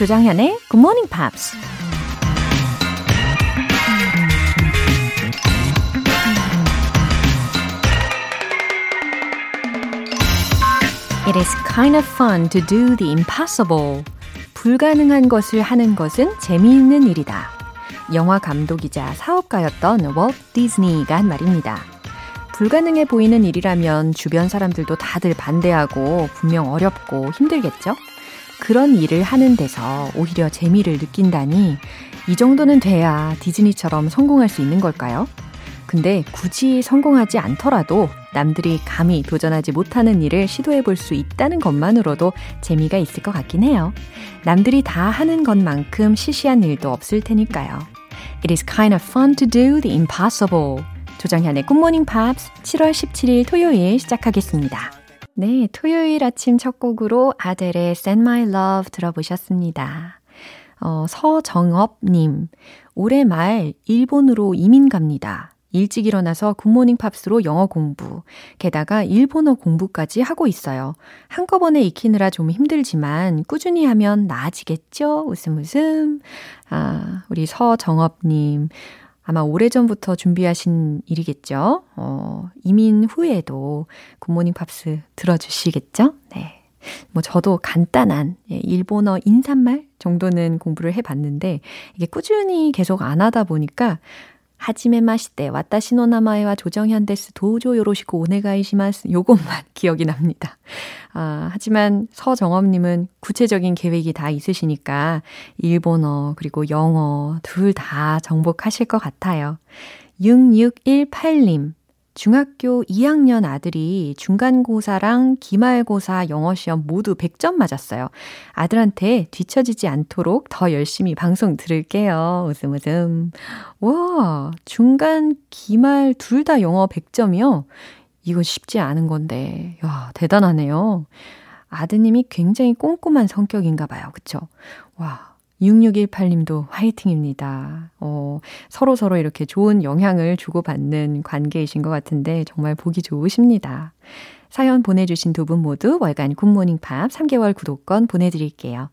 조장현의 Good Morning Pops. It is kind of fun to do the impossible. 불가능한 것을 하는 것은 재미있는 일이다. 영화 감독이자 사업가였던 월트 디즈니가 한 말입니다. 불가능해 보이는 일이라면 주변 사람들도 다들 반대하고 분명 어렵고 힘들겠죠? 그런 일을 하는 데서 오히려 재미를 느낀다니 이 정도는 돼야 디즈니처럼 성공할 수 있는 걸까요? 근데 굳이 성공하지 않더라도 남들이 감히 도전하지 못하는 일을 시도해 볼 수 있다는 것만으로도 재미가 있을 것 같긴 해요. 남들이 다 하는 것만큼 시시한 일도 없을 테니까요. It is kind of fun to do the impossible. 조정현의 굿모닝 팝스 7월 17일 토요일 시작하겠습니다. 네, 토요일 아침 첫 곡으로 아델의 Send My Love 들어보셨습니다. 어, 서정업님, 올해 말 일본으로 이민 갑니다. 일찍 일어나서 굿모닝 팝스로 영어 공부, 게다가 일본어 공부까지 하고 있어요. 한꺼번에 익히느라 좀 힘들지만 꾸준히 하면 나아지겠죠? 웃음 웃음. 아, 우리 서정업님. 아마 오래전부터 준비하신 일이겠죠? 어, 이민 후에도 굿모닝 팝스 들어주시겠죠? 네. 뭐 저도 간단한 예, 일본어 인사말 정도는 공부를 해봤는데 이게 꾸준히 계속 안 하다 보니까 はじめまして 私の名前は 조정현 です どうぞ よろしくお願いします 요것만 기억이 납니다. 아, 하지만 서정업님은 구체적인 계획이 다 있으시니까 일본어 그리고 영어 둘 다 정복하실 것 같아요. 6618님 중학교 2학년 아들이 중간고사랑 기말고사 영어 시험 모두 100점 맞았어요. 아들한테 뒤처지지 않도록 더 열심히 방송 들을게요. 웃음 웃음. 와, 중간, 기말 둘 다 영어 100점이요? 이거 쉽지 않은 건데. 야, 대단하네요. 아드님이 굉장히 꼼꼼한 성격인가 봐요. 그쵸? 와, 6618님도 화이팅입니다. 어, 서로 서로 이렇게 좋은 영향을 주고받는 관계이신 것 같은데 정말 보기 좋으십니다. 사연 보내주신 두 분 모두 월간 굿모닝 팝스 3개월 구독권 보내드릴게요.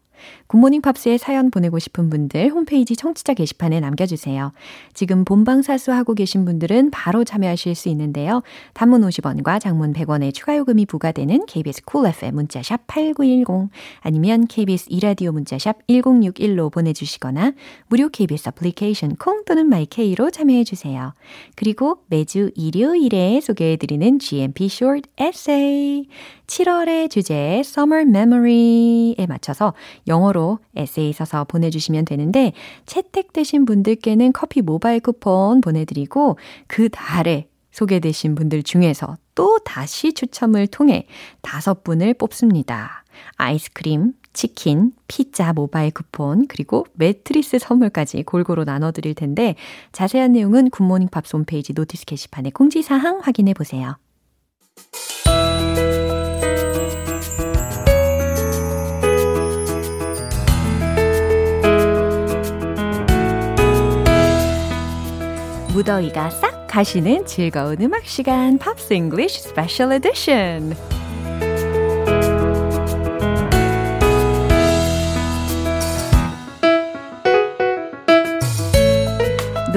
굿모닝 팝스에 사연 보내고 싶은 분들 홈페이지 청취자 게시판에 남겨주세요. 지금 본방 사수하고 계신 분들은 바로 참여하실 수 있는데요. 단문 50원과 장문 100원의 추가 요금이 부과되는 KBS Cool FM 문자샵 8910 아니면 KBS 이라디오 문자샵 1061로 보내주시거나 무료 KBS 애플리케이션 콩 또는 my K로 참여해주세요. 그리고 매주 일요일에 소개해드리는 GMP Short Essay 7월의 주제 Summer Memory에 맞춰서 영어로 에세이 써서 보내주시면 되는데 채택되신 분들께는 커피 모바일 쿠폰 보내드리고 그 달에 소개되신 분들 중에서 또 다시 추첨을 통해 다섯 분을 뽑습니다. 아이스크림, 치킨, 피자 모바일 쿠폰, 그리고 매트리스 선물까지 골고루 나눠드릴 텐데 자세한 내용은 굿모닝 팝스 홈페이지 notice 게시판에 공지사항 확인해 보세요. 무더위가 싹 가시는 즐거운 음악 시간 Pops English Special Edition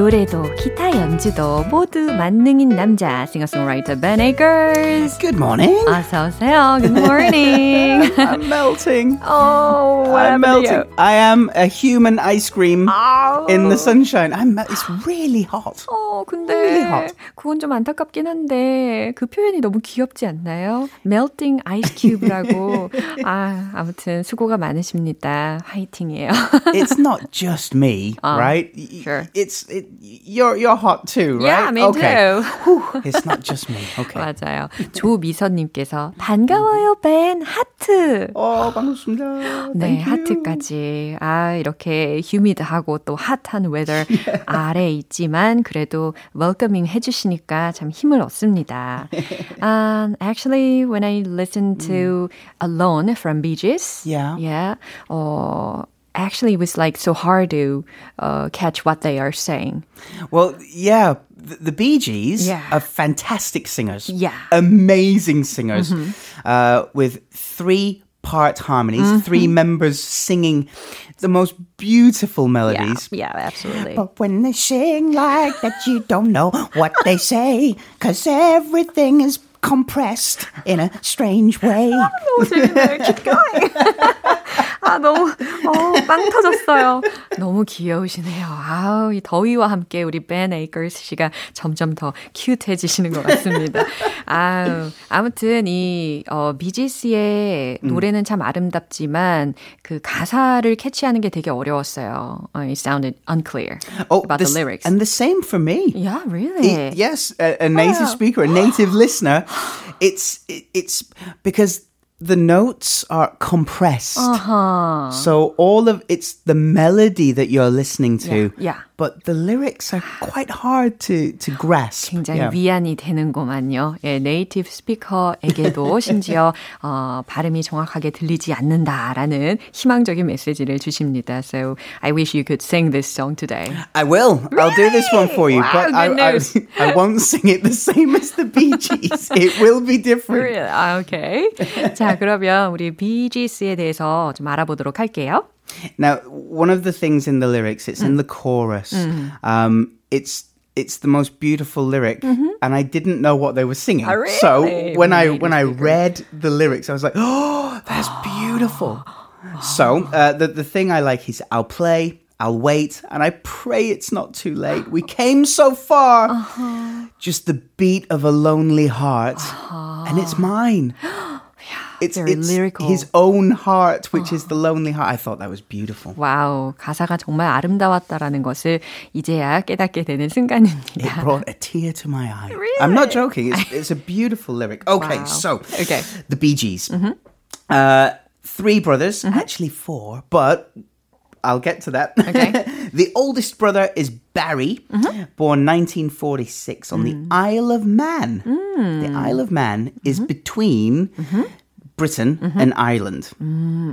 노래도 기타 연주도 모두 만능인 남자 싱어송라이터 Ben Akers. Good morning. 어서 오세요. Good morning. I'm melting. Oh, what I'm melting. you? I am a human ice cream Oh. in the sunshine. I'm. It's really hot. 어, 근데 Really hot. 그건 좀 안타깝긴 한데 그 표현이 너무 귀엽지 않나요? Melting ice cube라고. 아, 아무튼 수고가 많으십니다. 화이팅이에요. It's not just me, Oh, right? Sure. It's it, you're you're hot too, right? Yeah, me okay. too. Whew, it's not just me. Okay. 맞아요. 조미선님께서 반가워요, 벤 하트. 어, 반갑습니다. 네. 하트까지. 아, 이렇게 휴미드하고 또 핫한 weather 아래 있지만 그래도 welcoming 해주시니까 참 힘을 얻습니다. um, actually, when I listen to Alone from Bee Gees, Yeah. yeah, uh, actually it was like so hard to uh, catch what they are saying. Well, yeah, the, the Bee Gees yeah. are fantastic singers. Yeah, amazing singers mm-hmm. uh, with three part harmonies, mm-hmm. three members singing the most beautiful melodies. Yeah, yeah, absolutely. But when they sing like that, you don't know what they say because everything is compressed in a strange way. Oh, I don't know to keep going. 아, 너무, 어, 빵 터졌어요. 너무 귀여우시네요. 아우, 이 더위와 함께 우리 벤 에이커스 씨가 점점 더 큐트해지시는 것 같습니다. 아우, 아무튼 이, 어, 비지스의 노래는 참 아름답지만 그 가사를 캐치하는 게 되게 어려웠어요. 어, it sounded unclear Oh, about this- the lyrics. and the same for me. yeah, really? I- yes, a, a native Wow. speaker, a native listener. It's it, it's because the notes are compressed. Uh-huh. So all of it's the melody that you're listening to. Yeah, yeah. But the lyrics are quite hard to to grasp. 굉장히 Yeah. 위안이 되는구만요. 예, 네이티브 스피커에게도 심지어 어, 발음이 정확하게 들리지 않는다라는 희망적인 메시지를 주십니다. So I wish you could sing this song today. I will. I'll do this one for you, Wow, but I, I. I won't sing it the same as the Bee Gees. it will be different. Really? 아, 오케이. 자, 그러면 우리 비지스에 대해서 좀 알아보도록 할게요. Now, one of the things in the lyrics, it's in mm. the chorus. Mm. Um, it's it's the most beautiful lyric, mm-hmm. and I didn't know what they were singing. Oh, really? So when I when I read the lyrics, I was like, "Oh, that's beautiful." so uh, the the thing I like is I'll play. I'll wait and I pray it's not too late. We came so far. Uh-huh. Just the beat of a lonely heart. Uh-huh. And it's mine. It's, very it's lyrical. his own heart, which is the lonely heart. I thought that was beautiful. 와우, 가사가 정말 아름다웠다라는 것을 이제야 깨닫게 되는 It 순간입니다. brought a tear to my eye. I'm not joking. It's, it's a beautiful lyric. Okay, Wow. so Okay. the Bee Gees. Uh, three brothers, actually four, but I'll get to that. Okay. the oldest brother is Barry, born 1946 on the Isle of Man. The Isle of Man is between Britain and Ireland.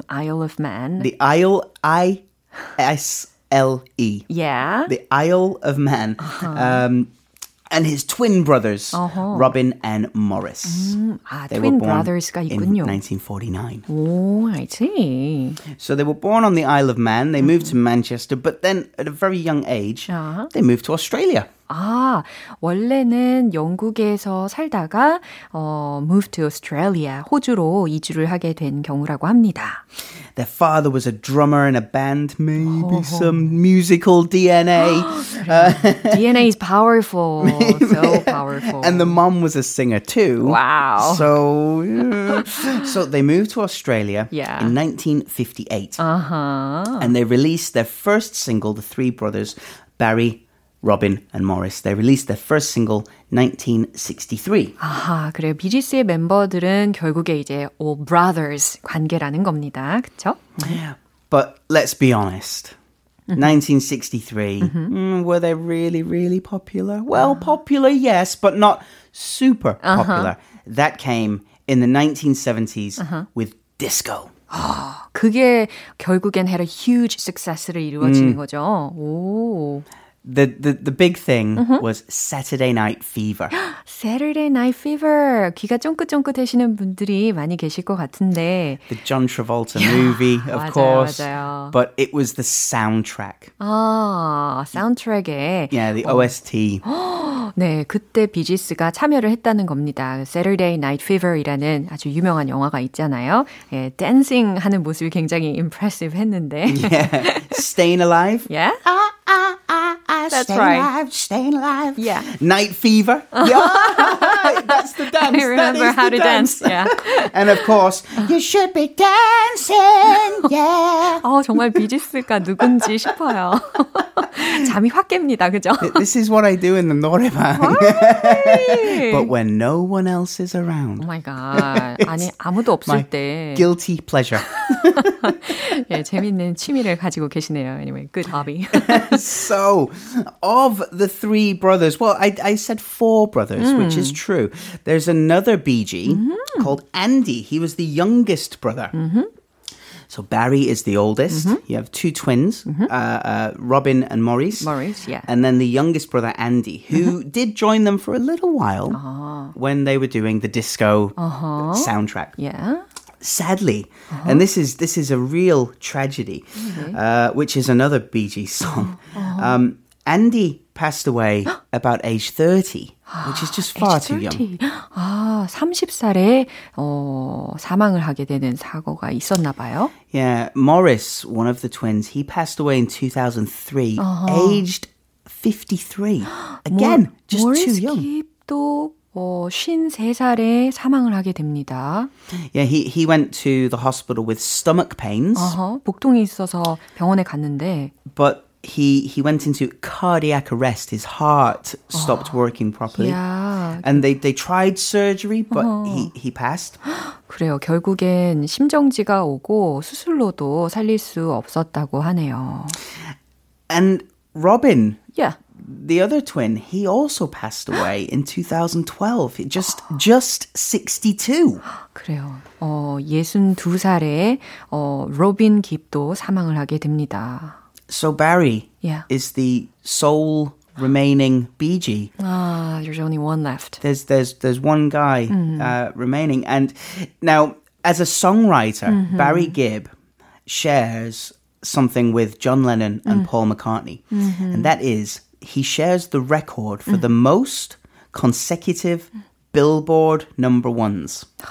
Isle of Man. The Isle, I S L E. yeah. the Isle of Man. Um, and his twin brothers, Robin and Morris. 아, They were twin born brothers가 in 있군요. 1949. 오, I see. So they were born on the Isle of Man. They moved to Manchester, but then at a very young age, Uh-huh. they moved to Australia. 아, 원래는 영국에서 살다가 어, move to Australia, 호주로 이주를 하게 된 경우라고 합니다. Their father was a drummer in a band, maybe some musical DNA. DNA is powerful, so powerful. and the mom was a singer too. Wow. So, yeah. so they moved to Australia Yeah. in 1958. uh-huh. and they released their first single, the three brothers, Barry, Robin, and Morris. They released their first single 1963. 아하, 그래요. 비지스의 멤버들은 결국에 이제 all brothers 관계라는 겁니다. 그쵸? But let's be honest. 1963. mm, were they really, really popular? Well, popular, yes, but not super popular. That came in the 1970s with disco. 그게 결국엔 had a huge success를 이루어지는 거죠. 오. The, the, the big thing was Saturday Night Fever. Saturday Night Fever. 귀가 쫑긋쫑긋하시는 분들이 많이 계실 것 같은데. the John Travolta movie, of 맞아요, course. 맞아요. But it was the soundtrack. 아, 사운드트랙에 Yeah, the OST. 네, 그때 비지스가 참여를 했다는 겁니다. Saturday Night Fever이라는 아주 유명한 영화가 있잖아요. 예, 댄싱 하는 모습이 굉장히 impressive 했는데. yeah. Staying Alive. yeah? Ah, ah, ah, ah, That's staying right. alive, staying alive. Yeah. Night Fever. Yeah, that's the dance. I remember how to dance. Yeah. And of course, you should be dancing. Yeah. 어, 정말 비지스가 누군지 싶어요. 잠이 확 깹니다. 그죠? This is what I do in the 노래방. but when no one else is Oh around. my god. 아니, 아무도 없을 때 guilty pleasure. 예, 재밌는 취미를 가지고 계시네요. Anyway, good hobby. so, of the three brothers, well, I, I said four brothers, which is hmm. true. There's another BG mm-hmm. called Andy. He was the youngest brother. Mm-hmm. So Barry is the oldest. Mm-hmm. You have two twins, uh, uh, Robin and Maurice. Maurice, yeah. And then the youngest brother, Andy, who did join them for a little while ah. when they were doing the disco uh-huh. soundtrack. yeah. sadly, uh-huh. and this is this is a real tragedy, uh, which is another Gees song. Uh-huh. Um, Andy passed away about age 30, which is just far too young. 아, 30살에 어, 사망을 하게 되는 사고가 있었나 봐요. Yeah, Morris, one of the twins, he passed away in 2003, aged 53. Again, just too young. 깁도 어, 53살에 사망을 하게 됩니다. Yeah, he, he went to the hospital with stomach pains, 어허, 복통이 있어서 병원에 갔는데 but he he went into cardiac arrest. His heart stopped working properly. 야, And they, they tried surgery, but he, he passed. 그래요. 결국엔 심정지가 오고 수술로도 살릴 수 없었다고 하네요. And Robin, Yeah. the other twin, he also passed away in 2012. Just just 62. 그래요. 어, 62살에 어, 로빈 깁도 사망을 하게 됩니다. So Barry Yeah. is the sole remaining BG. 아, ah, there's only one left. There's there's there's one guy mm-hmm. uh, remaining, and now as a songwriter, mm-hmm. Barry Gibb shares something with John Lennon and mm. Paul McCartney, mm-hmm. and that is he shares the record for mm. the most consecutive Billboard number ones.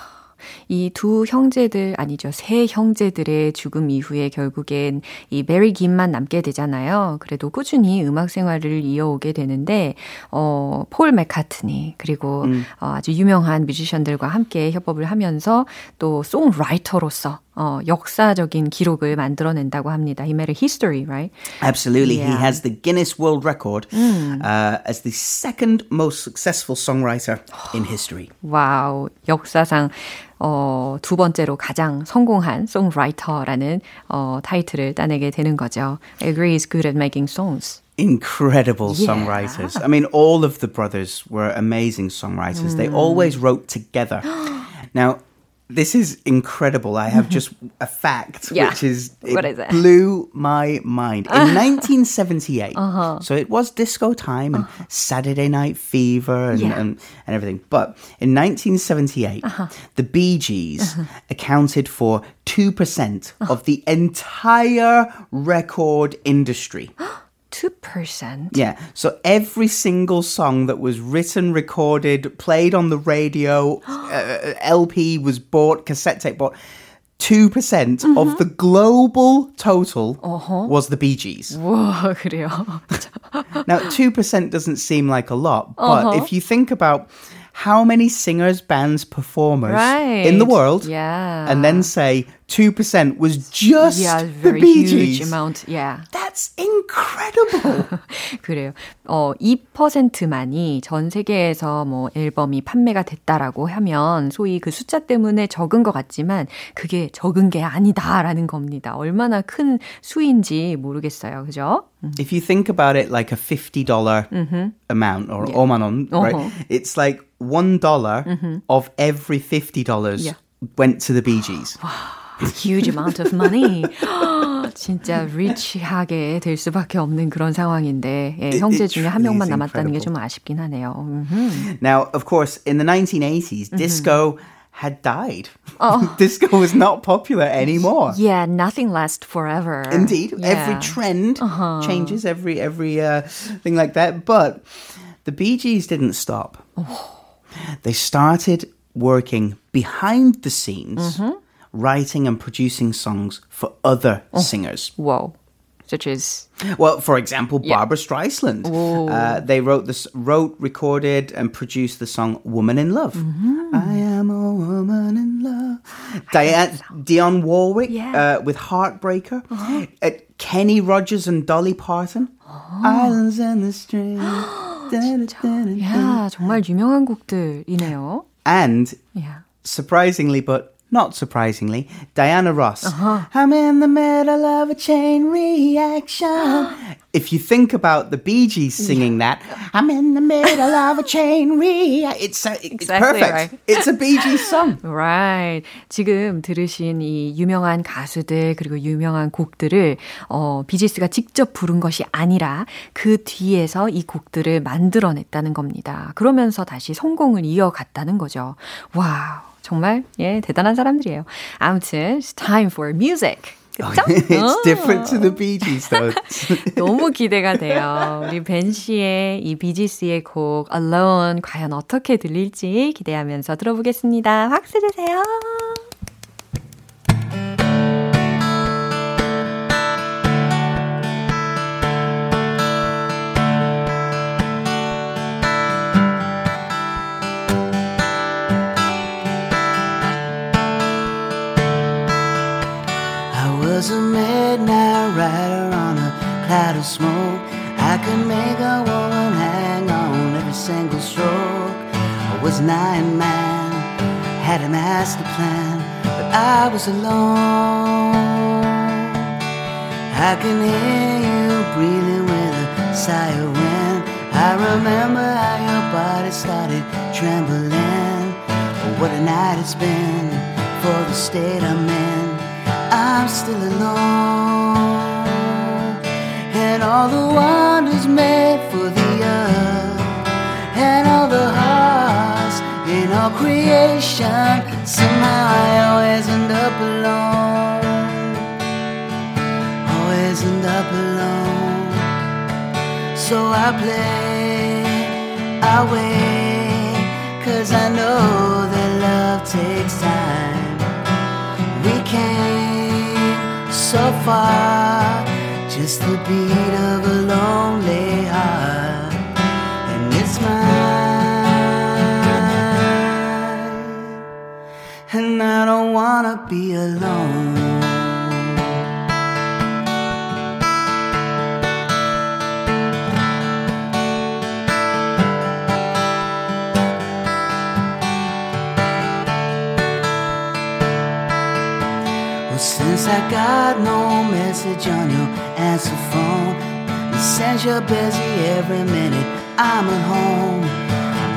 이 두 형제들 아니죠 세 형제들의 죽음 이후에 결국엔 이 메리 김만 남게 되잖아요. 그래도 꾸준히 음악 생활을 이어오게 되는데 어 폴 맥카트니 그리고 어, 아주 유명한 뮤지션들과 함께 협업을 하면서 또 송라이터로서 어, 역사적인 기록을 만들어낸다고 합니다. He made a history, right? Absolutely, he Yeah. has the Guinness World Record uh, as the second most successful songwriter in history. 와우, 역사상 어, 두 번째로 가장 성공한 송라이터라는 어, 타이틀을 따내게 되는 거죠. I agree he's good at making songs. incredible Yeah. songwriters. I mean, all of the brothers were amazing songwriters. They always wrote together. now, this is incredible. I have just a fact, Yeah. which is it What is it? blew my mind. In 1978, uh-huh. so it was disco time and uh-huh. Saturday Night Fever and, Yeah. and, and everything. But in 1978, uh-huh. the Bee Gees accounted for 2% of the entire record industry. 2%. Yeah. So every single song that was written, recorded, played on the radio, uh, LP was bought, cassette tape bought. 2% percent of the global total was the Bee Gees. 와, 그래요. Now, 2% doesn't seem like a lot, but if you think about how many singers, bands, performers in the Right. world, Yeah. and then say 2% was just yeah, the very Bee huge Gees. amount. Yeah. That's incredible. 그래요. 어, 2%만이 전 세계에서 뭐 앨범이 판매가 됐다라고 하면 소위 그 숫자 때문에 적은 것 같지만 그게 적은 게 아니다라는 겁니다. 얼마나 큰 수인지 모르겠어요. 그죠? if you think about it like a $50 dollars amount or omanon, right? Uh-huh. It's like $1 dollar of every $50 Yeah. went to the Bee Gees. huge amount of money. 진짜 리치하게 될 수밖에 없는 그런 상황인데 예, 형제 it 중에 한 truly 명만 is 남았다는 게 incredible. 좀 아쉽긴 하네요. 음흠. Now, of course, in the 1980s, Mm-hmm. disco had died. Oh. disco was not popular anymore. Yeah, nothing lasts forever. Indeed, every Yeah. trend changes, every every uh, thing like that. But the Bee Gees didn't stop. They started working behind the scenes, writing and producing songs for other singers. Whoa. Such as Well, for example, Barbara Streisand. Uh, they wrote this, wrote, recorded, and produced the song "Woman in Love." I am a woman in love. Diane, Dionne Warwick Yeah. uh, with "Heartbreaker." Uh, Kenny Rogers and Dolly Parton. Islands and the Stream. 야, 정말 유명한 곡들이네요. And Yeah. surprisingly, but not surprisingly, Diana Ross. Uh-huh. I'm in the middle of a chain reaction. if you think about the Bee Gees singing that, I'm in the middle of a chain reaction. It's, uh, it's Exactly perfect. right. It's a Bee Gees song. Right. 지금 들으신 이 유명한 가수들 그리고 유명한 곡들을 어 비지스가 직접 부른 것이 아니라 그 뒤에서 이 곡들을 만들어냈다는 겁니다. 그러면서 다시 성공을 이어갔다는 거죠. Wow. 정말 예 대단한 사람들이에요. 아무튼 it's time for music. 그쵸? it's different to the Bee Gees, though. 너무 기대가 돼요. 우리 벤 씨의 이 비지스의 곡 Alone 과연 어떻게 들릴지 기대하면서 들어보겠습니다. 박수 주세요. Was a midnight rider on a cloud of smoke. I could make a woman hang on every single stroke. I was an iron man, had a master plan, but I was alone. I can hear you breathing with a sigh of wind. I remember how your body started trembling. What a night it's been for the state I'm in. I'm still alone. And all the wonders made for the earth, and all the hearts in all creation, somehow I always end up alone. Always end up alone. So I play, I wait, cause I know that love takes so far, just the beat of a lonely heart, and it's mine. And I don't wanna be alone. Got no message on your answer phone, and since you're busy every minute, I'm at home.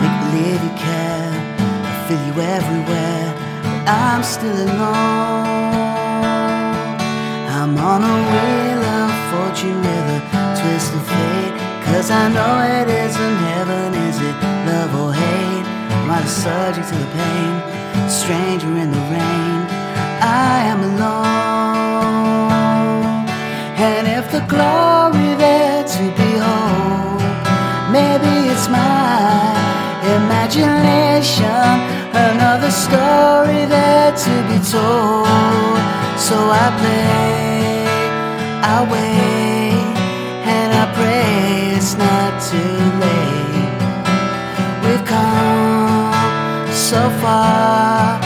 Make believe you care, I feel you everywhere, but I'm still alone. I'm on a wheel of fortune with a twist of fate, cause I know it isn't heaven, is it love or hate? Am I the subject to the pain, stranger in the rain? I am alone. Glory there to behold, maybe it's my imagination, another story there to be told. So I play, I wait, and I pray it's not too late. We've come so far,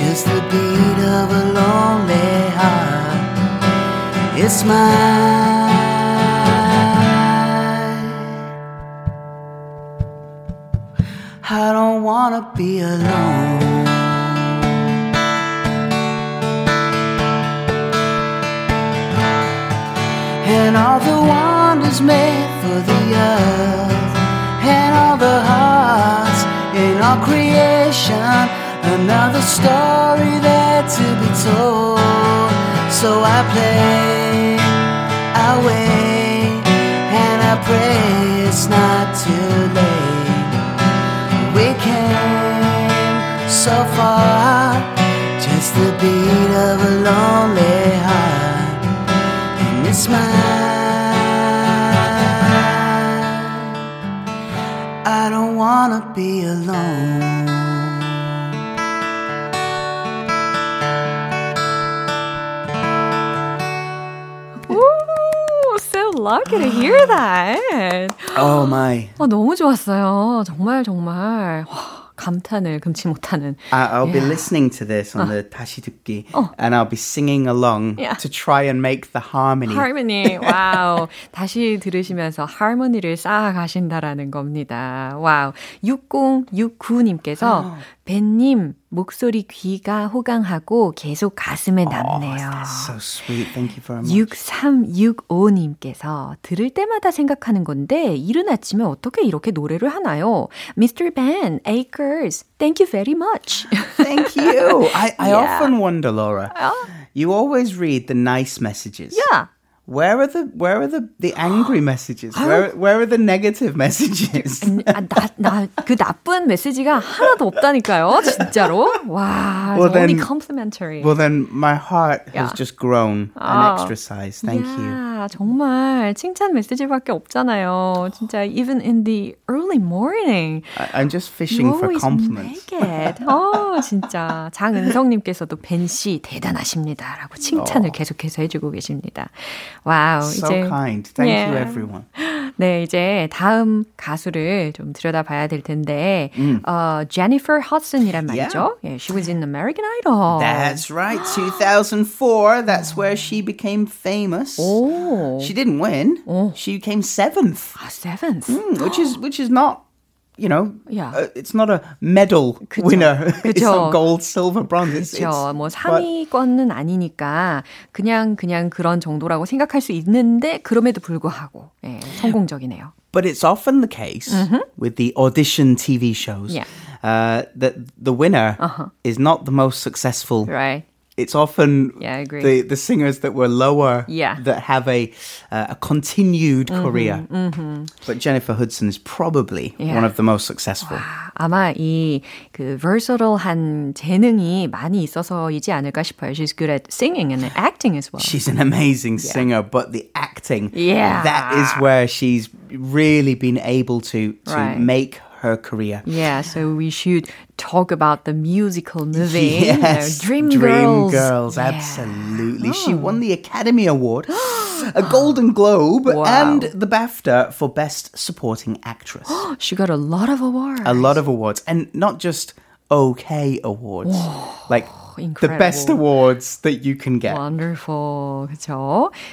just the beat of a lonely heart. It's mine. I don't wanna be alone. And all the wonders made for the earth, and all the hearts in all creation, another story there to be told. So I play, I wait, and I pray it's not wanna be alone. Ooh, so lucky to hear that. Oh my. 어, 너무 좋았어요. 정말 정말 와, 감탄을 금치 못하는. I, I'll be Yeah. listening to this on the 다시 듣기, Oh. and I'll be singing along Yeah. to try and make the harmony. harmony. 와우. 다시 들으시면서 하모니를 쌓아 가신다라는 겁니다. 와우. 6069님께서 벤님 목소리 귀가 호강하고 계속 가슴에 남네요. That's so sweet. Thank you very much. 6365님께서 들을 때마다 생각하는 건데 이른 아침에 어떻게 이렇게 노래를 하나요? Mr. Ben, Akers, thank you very much. Thank you. I, I Yeah. often wonder, Laura. You always read the nice messages. yeah. Where are the where are the the angry messages? Where where are the negative messages? 아, 나, 나, 그 나쁜 메시지가 하나도 없다니까요. 진짜로. 와, Well, it's only then- complimentary. well, then my heart Yeah. has just grown an Ah. extra size. Thank you. 야, 정말 칭찬 메시지밖에 없잖아요. 진짜 even in the early morning. I, I'm just You fishing for compliments. make it. 어, 진짜 장은성님께서도 벤 씨 대단하십니다라고 칭찬을 계속해서 해주고 계십니다. 와우, So 이제 kind. Thank you, Yeah. everyone. 네, 이제 다음 가수를 좀 들여다봐야 될 텐데, 어, 제니퍼 허슨이란 말이죠. 예, she was in American Idol. That's right. 2004. That's where she became famous. 오, She didn't win. She came seventh, 아, seventh. Mm, which is which is not. You know, Yeah. uh, it's not a medal 그쵸. winner. it's 그쵸. not gold, silver, bronze. It's, 그렇죠. it's, 뭐 but 3위권은 아니니까 그냥 그냥 그런 정도라고 생각할 수 있는데 그럼에도 불구하고 예, 성공적이네요. But it's often the case with the audition TV shows Yeah. uh, that the winner is not the most successful. Right. It's often Yeah, I agree. the the singers that were lower Yeah. that have a uh, a continued career. But Jennifer Hudson is probably Yeah. one of the most successful. 아마 이그 versatile한 재능이 많이 있어서이지 않을까 싶어요. She's good at singing and acting as well. She's an amazing singer, but the acting, Yeah. that is where she's really been able to to Right. make her career. Yeah, so we should talk about the musical movie, you know, Yes, Dream, Girls. Yeah. Oh. absolutely. She oh. won the Academy Award, a Golden Globe, Wow. and the BAFTA for Best Supporting Actress. She got a lot of awards. a lot of awards, and not just okay awards, like incredible. The best awards that you can get. Wonderful.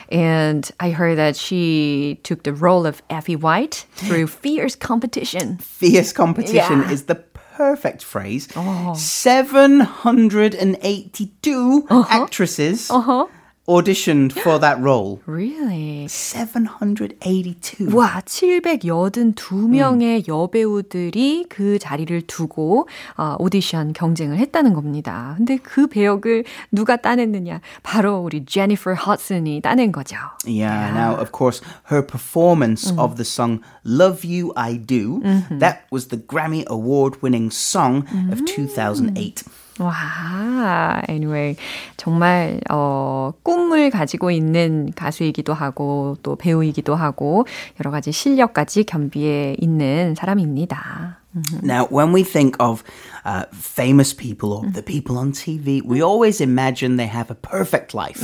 And I heard that she took the role of Effie White through fierce competition. Fierce competition yeah. is the perfect phrase. Oh. 782 uh-huh. actresses. Uh-huh auditioned for that role. Really? 782. 와, 782명의 여배우들이 그 자리를 두고 어, 오디션 경쟁을 했다는 겁니다. 근데 그 배역을 누가 따냈느냐? 바로 우리 제니퍼 허슨이 따낸 거죠. Yeah, now of course her performance of the song Love You I Do, that was the Grammy award winning song of 2008. 와, anyway, 정말 어, 꿈을 가지고 있는 가수이기도 하고 또 배우이기도 하고 여러 가지 실력까지 겸비해 있는 사람입니다. Now, when we think of uh, famous people or the people on TV, we always imagine they have a perfect life.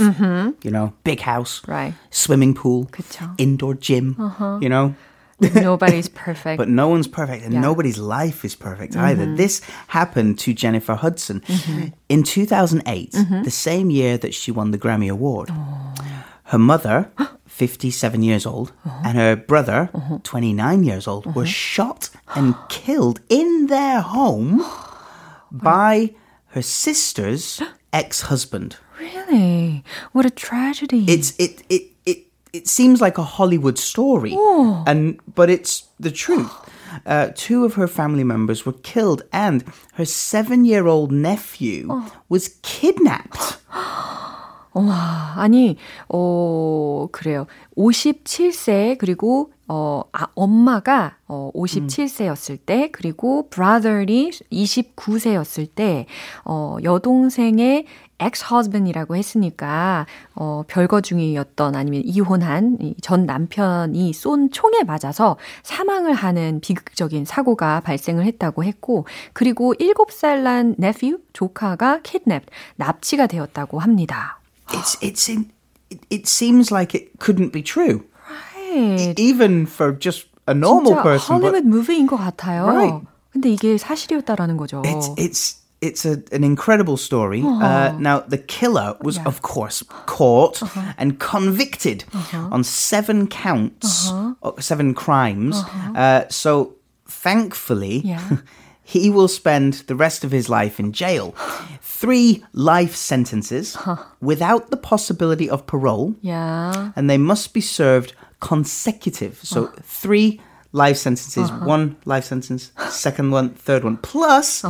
You know, big house, Right. swimming pool, 그쵸. indoor gym, you know. Nobody's perfect. But no one's perfect and nobody's life is perfect mm-hmm. either. This happened to Jennifer Hudson mm-hmm. in 2008, mm-hmm. the same year that she won the Grammy Award. Oh. Her mother, 57 years old, oh. and her brother, uh-huh. 29 years old, were uh-huh. shot and killed in their home by her sister's ex-husband. really? What a tragedy. It's it it it it seems like a Hollywood story, and but it's the truth. Uh, two of her family members were killed, and her seven-year-old nephew was kidnapped. 와, 아니, 어, 그래요. 57세, 그리고, 어, 아, 엄마가, 어, 57세였을 때, 그리고 brother이 29세였을 때, 어, 여동생의 ex-husband이라고 했으니까, 어, 별거 중이었던 아니면 이혼한 이전 남편이 쏜 총에 맞아서 사망을 하는 비극적인 사고가 발생을 했다고 했고, 그리고 7살 난 nephew, 조카가 kidnapped, 납치가 되었다고 합니다. It's it's in, it, it seems like it couldn't be true, Right. even for just a normal 진짜 person. 할리우드 But 무비인 것 같아요. Right. 근데 이게 사실이었다라는 거죠. it's it's it's a, an incredible story. Uh, now the killer was, of course, caught and convicted on seven counts, uh seven crimes. Uh, so thankfully. Yeah. He will spend the rest of his life in jail. Three life sentences without the possibility of parole, 야, and they must be served consecutive. So three life sentences, one life sentence, second one, third one, plus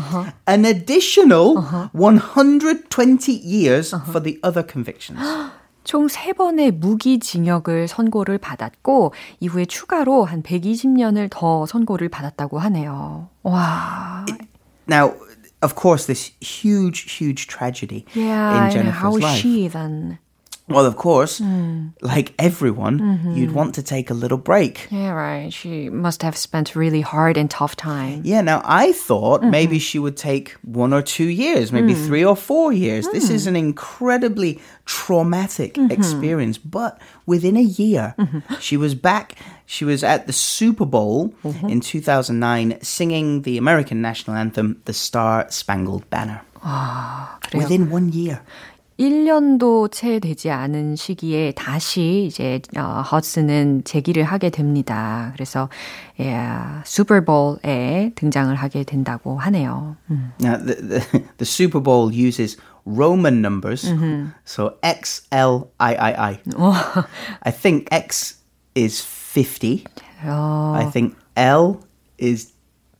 an additional 120 years for the other convictions. 총 3번의 무기징역을 선고를 받았고 이후에 추가로 한 120년을 더 선고를 받았다고 하네요. 와. Now, of course, this huge, huge tragedy Yeah, in Jennifer's how is life. she then? well, of course, mm. like everyone, mm-hmm. you'd want to take a little break. Yeah, right. She must have spent really hard and tough time. Yeah, now I thought mm-hmm. maybe she would take one or two years, maybe mm. three or four years. Mm. This hmm. is an incredibly traumatic mm-hmm. experience. But within a year, mm-hmm. she was back. She was at the Super Bowl mm-hmm. in 2009 singing the American national anthem, The Star Spangled Banner. Oh, within one year. 1년도 채 되지 않은 시기에 다시 이제 어, 허스는 재기를 하게 됩니다. 그래서 예, 슈퍼볼에 등장을 하게 된다고 하네요. 음. Now, the, the, the Super Bowl uses Roman numbers. So X, L, I, I, I. I think X is 50. 어, I think L is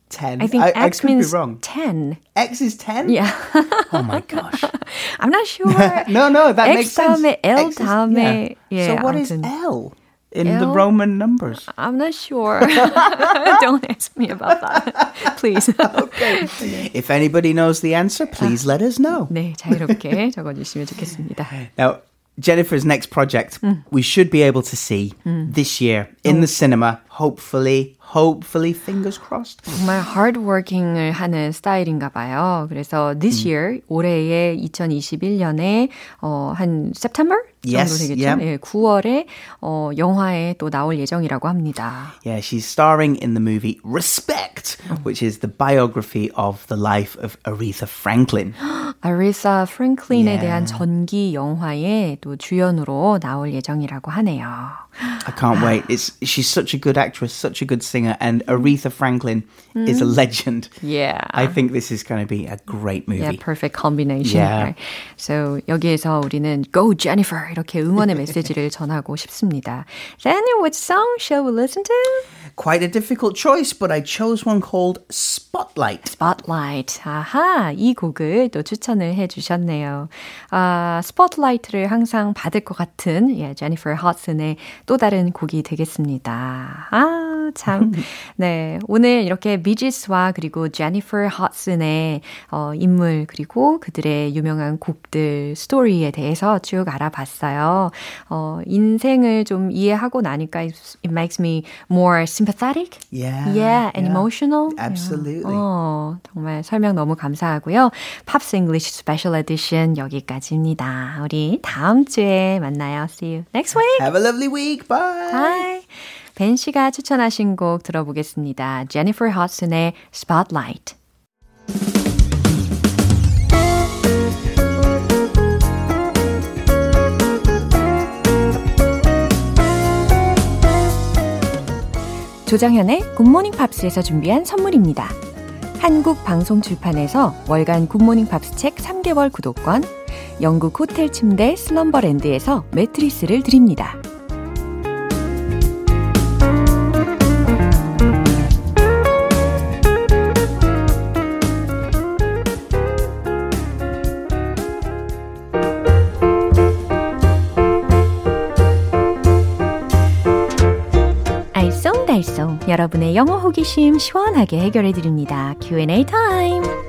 10. I think I, X could be means wrong. 10. X is 10? Yeah. Oh my gosh. I'm not sure. no, no, that X makes sense. 다음에 L X is- 다음에 yeah. 예, So what is 아무튼. L in the L? Roman numbers? I'm not sure. Don't ask me about that. Please. If anybody knows the answer, please let us know. 네, 자유롭게 적어주시면 좋겠습니다. Now, Jennifer's next project, we should be able to see this year in the cinema. Hopefully, hopefully, fingers crossed. 정말 hardworking을 하는 스타일인가 봐요. 그래서 this year, 올해의 2021년에 어, 한 September 정도 Yes, 되겠죠? yeah. 예, 9월에 어, 영화에 또 나올 예정이라고 합니다. Yeah, she's starring in the movie Respect, which is the biography of the life of Aretha Franklin. 아리사 프랭클린에 Yeah. 대한 전기 영화에 또 주연으로 나올 예정이라고 하네요. I can't wait. It's she's such a good actress, such a good singer, and Aretha Franklin is a legend. Yeah. I think this is going to be a great movie. Yeah, perfect combination. Yeah. Right? So 여기에서 우리는 Go Jennifer 이렇게 응원의 메시지를 전하고 싶습니다. Daniel, which song shall we listen to? Quite a difficult choice, but I chose one called Spotlight. Spotlight. 아하, 이 곡을 또 추천을 해주셨네요. 아, 스포트라이트를 항상 받을 것 같은 예, 제니퍼 허슨의 또 다른 곡이 되겠습니다. 아, 참. 네, 오늘 이렇게 비지스와 그리고 제니퍼 허슨의 어, 인물 그리고 그들의 유명한 곡들 스토리에 대해서 쭉 알아봤어요. 어, 인생을 좀 이해하고 나니까 it makes me more sympathetic. Yeah. Yeah, and emotional. Absolutely. 어, 정말 설명 너무 감사하고요. Pops English Special Edition 여기까지입니다. 우리 다음 주에 만나요. See you next week. Have a lovely week. Bye. Bye. 벤 씨가 추천하신 곡 들어보겠습니다. 제니퍼 허드슨의 Spotlight. 조정현의 굿모닝 팝스에서 준비한 선물입니다. 한국 방송 출판에서 월간 굿모닝 팝스 책 3개월 구독권, 영국 호텔 침대 슬럼버랜드에서 매트리스를 드립니다. 달쏭 여러분의 영어 호기심 시원하게 해결해 드립니다. Q&A 타임.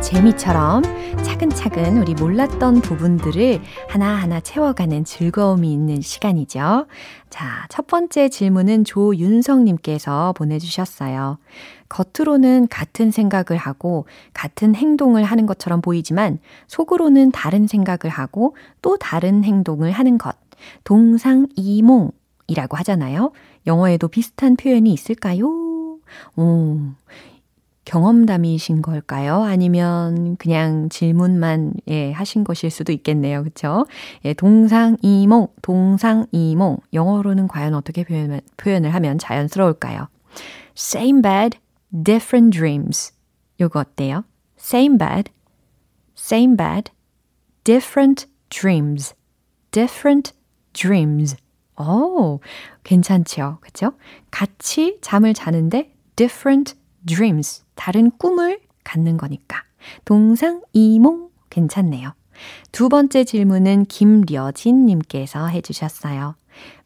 재미처럼 차근차근 우리 몰랐던 부분들을 하나하나 채워가는 즐거움이 있는 시간이죠. 자, 첫 번째 질문은 조윤성님께서 보내주셨어요. 겉으로는 같은 생각을 하고 같은 행동을 하는 것처럼 보이지만 속으로는 다른 생각을 하고 또 다른 행동을 하는 것. 동상이몽이라고 하잖아요. 영어에도 비슷한 표현이 있을까요? 오, 경험담이신 걸까요? 아니면 그냥 질문만 예, 하신 것일 수도 있겠네요. 그렇죠? 예, 동상이몽, 동상이몽. 영어로는 과연 어떻게 표현, 표현을 하면 자연스러울까요? Same bed, different dreams. 요거 어때요? Same bed, same bed, different dreams. different dreams. 오, 괜찮죠. 그쵸? 같이 잠을 자는데 different dreams, 다른 꿈을 갖는 거니까. 동상 이몽 괜찮네요. 두 번째 질문은 김려진님께서 해주셨어요.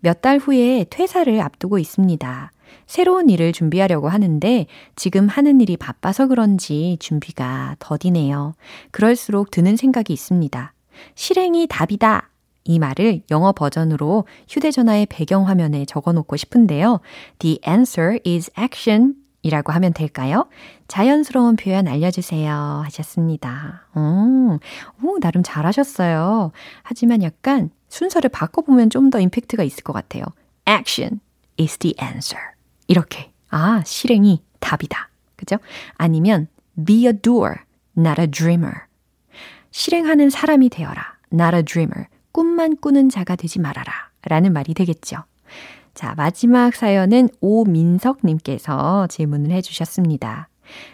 몇 달 후에 퇴사를 앞두고 있습니다. 새로운 일을 준비하려고 하는데 지금 하는 일이 바빠서 그런지 준비가 더디네요. 그럴수록 드는 생각이 있습니다. 실행이 답이다. 이 말을 영어 버전으로 휴대전화의 배경화면에 적어 놓고 싶은데요. The answer is action 이라고 하면 될까요? 자연스러운 표현 알려주세요. 하셨습니다. 오, 오, 나름 잘하셨어요. 하지만 약간 순서를 바꿔보면 좀 더 임팩트가 있을 것 같아요. Action is the answer. 이렇게. 아, 실행이 답이다. 그죠? 아니면 be a doer, not a dreamer. 실행하는 사람이 되어라. not a dreamer. 꿈만 꾸는 자가 되지 말아라. 라는 말이 되겠죠. 자, 마지막 사연은 오민석님께서 질문을 해주셨습니다.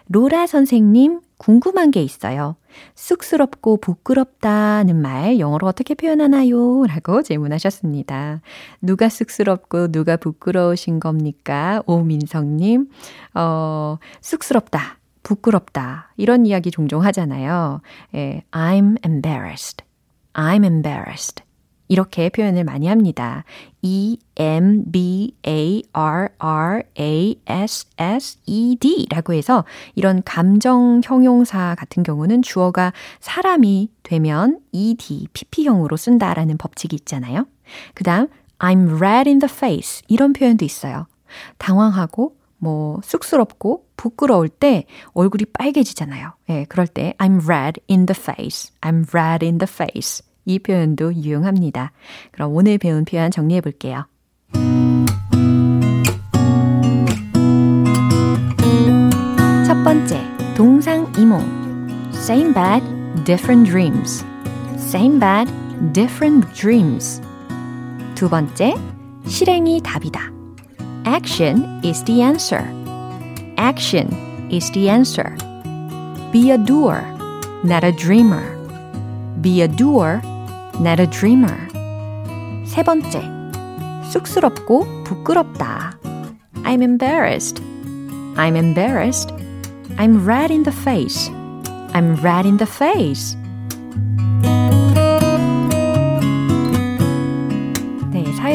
로라 선생님, 궁금한 게 있어요. 쑥스럽고 부끄럽다는 말 영어로 어떻게 표현하나요? 라고 질문하셨습니다. 누가 쑥스럽고 누가 부끄러우신 겁니까? 오민성님, 어, 쑥스럽다, 부끄럽다. 이런 이야기 종종 하잖아요. 예, I'm embarrassed. I'm embarrassed. 이렇게 표현을 많이 합니다. E-M-B-A-R-R-A-S-S-E-D 라고 해서 이런 감정 형용사 같은 경우는 주어가 사람이 되면 ed, pp형으로 쓴다라는 법칙이 있잖아요. 그 다음, I'm red in the face 이런 표현도 있어요. 당황하고 뭐 쑥스럽고 부끄러울 때 얼굴이 빨개지잖아요. 예, 그럴 때 I'm red in the face. I'm red in the face. 이 표현도 유용합니다. 그럼 오늘 배운 표현 정리해 볼게요. 첫 번째, 동상이몽. Same bed, different dreams. Same bed, different dreams. 두 번째, 실행이 답이다. Action is the answer. Action is the answer. Be a doer, not a dreamer. Be a doer, not a dreamer. 세 번째, 쑥스럽고 부끄럽다. I'm embarrassed. I'm embarrassed. I'm red in the face. I'm red in the face.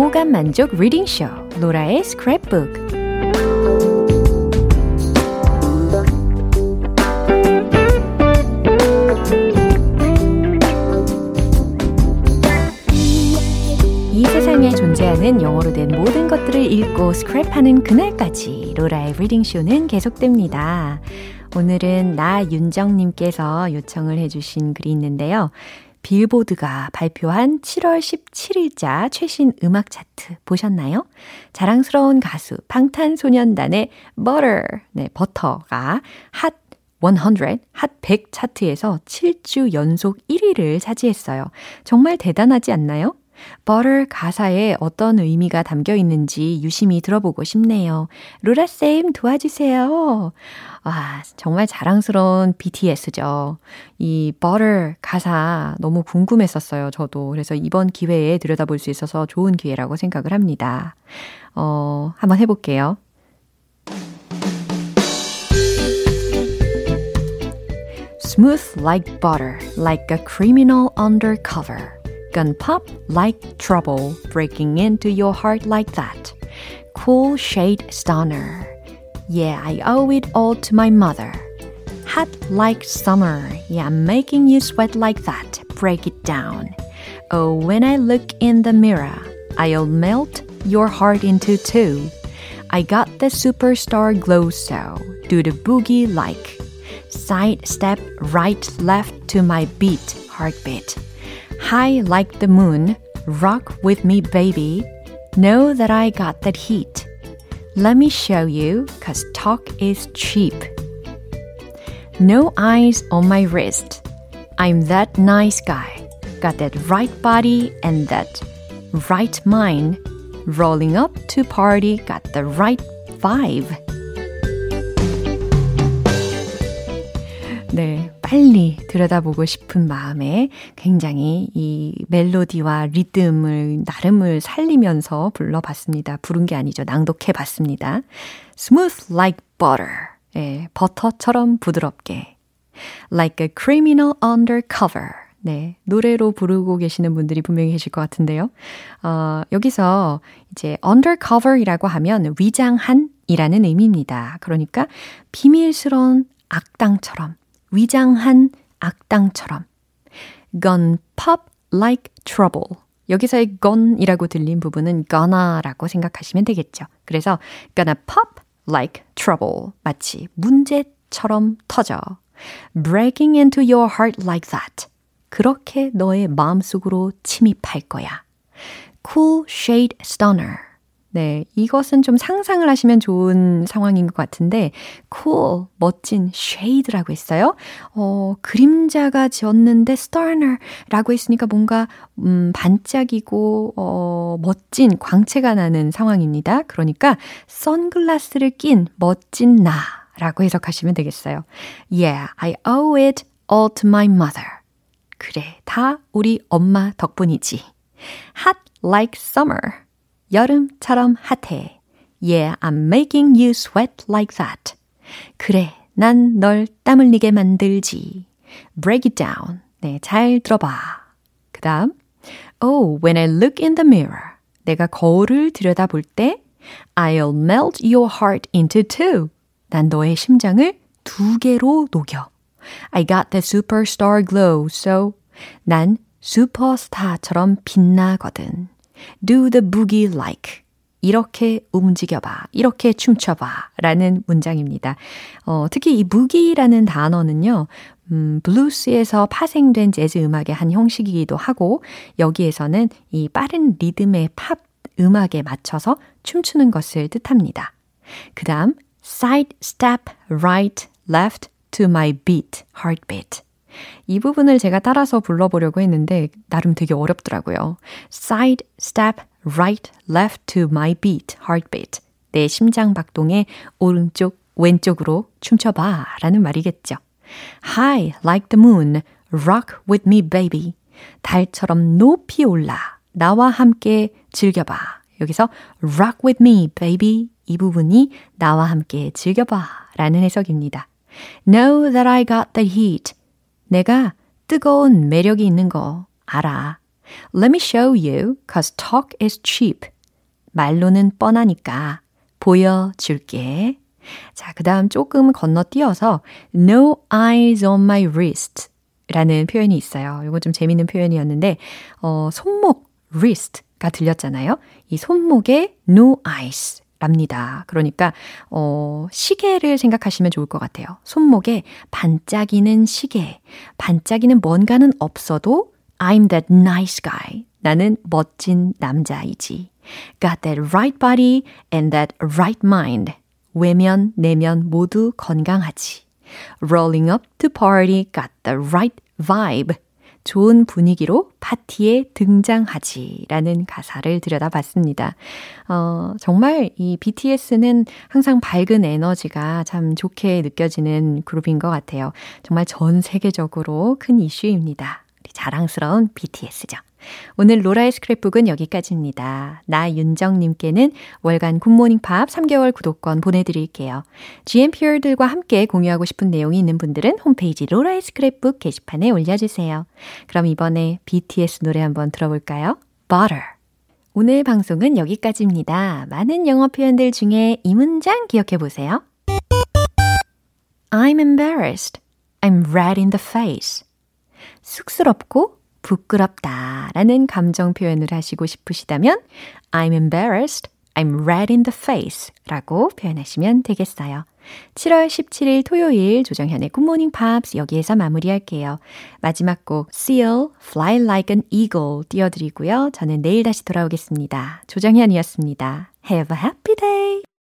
오감 만족 리딩쇼 로라의 스크랩북 이 세상에 존재하는 영어로 된 모든 것들을 읽고 스크랩하는 그날까지 로라의 리딩쇼는 계속됩니다. 오늘은 나윤정님께서 요청을 해주신 글이 있는데요. 빌보드가 발표한 7월 17일자 최신 음악 차트 보셨나요? 자랑스러운 가수 방탄소년단의 Butter, 네, 버터가 핫 100, 핫 100 차트에서 7주 연속 1위를 차지했어요. 정말 대단하지 않나요? Butter 가사에 어떤 의미가 담겨 있는지 유심히 들어보고 싶네요. 루라쌤 도와주세요. 와, 정말 자랑스러운 BTS죠. 이 butter 가사 너무 궁금했었어요, 저도. 그래서 이번 기회에 들여다볼 수 있어서 좋은 기회라고 생각을 합니다. 어, 한번 해볼게요. Smooth like butter, like a criminal undercover. Gun pop like trouble, breaking into your heart like that. Cool shade stunner. Yeah, I owe it all to my mother. Hot like summer. Yeah, making you sweat like that. Break it down. Oh, when I look in the mirror, I'll melt your heart into two. I got the superstar glow so do the boogie like. Side step right left to my beat, heartbeat. High like the moon, rock with me baby. Know that I got that heat. Let me show you, cause talk is cheap. No eyes on my wrist. I'm that nice guy. Got that right body and that right mind. Rolling up to party, got the right vibe. 네, 빨리 들여다보고 싶은 마음에 굉장히 이 멜로디와 리듬을 나름을 살리면서 불러봤습니다. 부른 게 아니죠. 낭독해 봤습니다. Smooth like butter. 예, 버터처럼 부드럽게. Like a criminal undercover. 네, 노래로 부르고 계시는 분들이 분명히 계실 것 같은데요. 어, 여기서 이제 undercover이라고 하면 위장한 이라는 의미입니다. 그러니까 비밀스러운 악당처럼, 위장한 악당처럼. Gun pop like trouble. 여기서의 gun이라고 들린 부분은 gonna라고 생각하시면 되겠죠. 그래서 gonna pop like trouble. 마치 문제처럼 터져. Breaking into your heart like that. 그렇게 너의 마음속으로 침입할 거야. Cool shade stunner. 네, 이것은 좀 상상을 하시면 좋은 상황인 것 같은데, cool, 멋진 shade라고 했어요. 어, 그림자가 지었는데 stunner라고 했으니까 뭔가, 음, 반짝이고, 어, 멋진 광채가 나는 상황입니다. 그러니까, 선글라스를 낀 멋진 나. 라고 해석하시면 되겠어요. Yeah, I owe it all to my mother. 그래, 다 우리 엄마 덕분이지. Hot like summer. 여름처럼 핫해. Yeah, I'm making you sweat like that. 그래, 난 널 땀 흘리게 만들지. Break it down. 네, 잘 들어봐. 그 다음, Oh, when I look in the mirror. 내가 거울을 들여다볼 때, I'll melt your heart into two. 난 너의 심장을 두 개로 녹여. I got the superstar glow, so 난 슈퍼스타처럼 빛나거든. Do the boogie like. 이렇게 움직여봐. 이렇게 춤춰봐. 라는 문장입니다. 어, 특히 이 부기라는 단어는요, 음, 블루스에서 파생된 재즈 음악의 한 형식이기도 하고, 여기에서는 이 빠른 리듬의 팝 음악에 맞춰서 춤추는 것을 뜻합니다. 그 다음, side step right left to my beat, heartbeat. 이 부분을 제가 따라서 불러보려고 했는데 나름 되게 어렵더라고요. side step right left to my beat, heartbeat. 내 심장 박동에 오른쪽 왼쪽으로 춤춰봐 라는 말이겠죠. High like the moon, rock with me baby. 달처럼 높이 올라 나와 함께 즐겨봐. 여기서 rock with me baby 이 부분이 나와 함께 즐겨봐 라는 해석입니다. Know that I got the heat. 내가 뜨거운 매력이 있는 거 알아. Let me show you, cause talk is cheap. 말로는 뻔하니까 보여줄게. 자, 그 다음 조금 건너뛰어서 no eyes on my wrist 라는 표현이 있어요. 이거 좀 재밌는 표현이었는데, 어, 손목, wrist가 들렸잖아요. 이 손목에 no eyes 랍니다. 그러니까 어 시계를 생각하시면 좋을 것 같아요. 손목에 반짝이는 시계, 반짝이는 뭔가는 없어도 I'm that nice guy. 나는 멋진 남자이지. Got that right body and that right mind. 외면, 내면 모두 건강하지. Rolling up to party, got the right vibe. 좋은 분위기로 파티에 등장하지 라는 가사를 들여다봤습니다. 어, 정말 이 BTS는 항상 밝은 에너지가 참 좋게 느껴지는 그룹인 것 같아요. 정말 전 세계적으로 큰 이슈입니다. 자랑스러운 BTS죠. 오늘 로라의 스크랩북은 여기까지입니다. 나윤정님께는 월간 굿모닝 팝 3개월 구독권 보내드릴게요. GMPR들과 함께 공유하고 싶은 내용이 있는 분들은 홈페이지 로라의 스크랩북 게시판에 올려주세요. 그럼 이번에 BTS 노래 한번 들어볼까요? Butter. 오늘 방송은 여기까지입니다. 많은 영어 표현들 중에 이 문장 기억해 보세요. I'm embarrassed. I'm red in the face. 쑥스럽고 부끄럽다 라는 감정 표현을 하시고 싶으시다면 I'm embarrassed, I'm red in the face 라고 표현하시면 되겠어요. 7월 17일 토요일 조정현의 Morning Pops 여기에서 마무리할게요. 마지막 곡 Seal, Fly Like an Eagle 띄워드리고요. 저는 내일 다시 돌아오겠습니다. 조정현이었습니다. Have a happy day!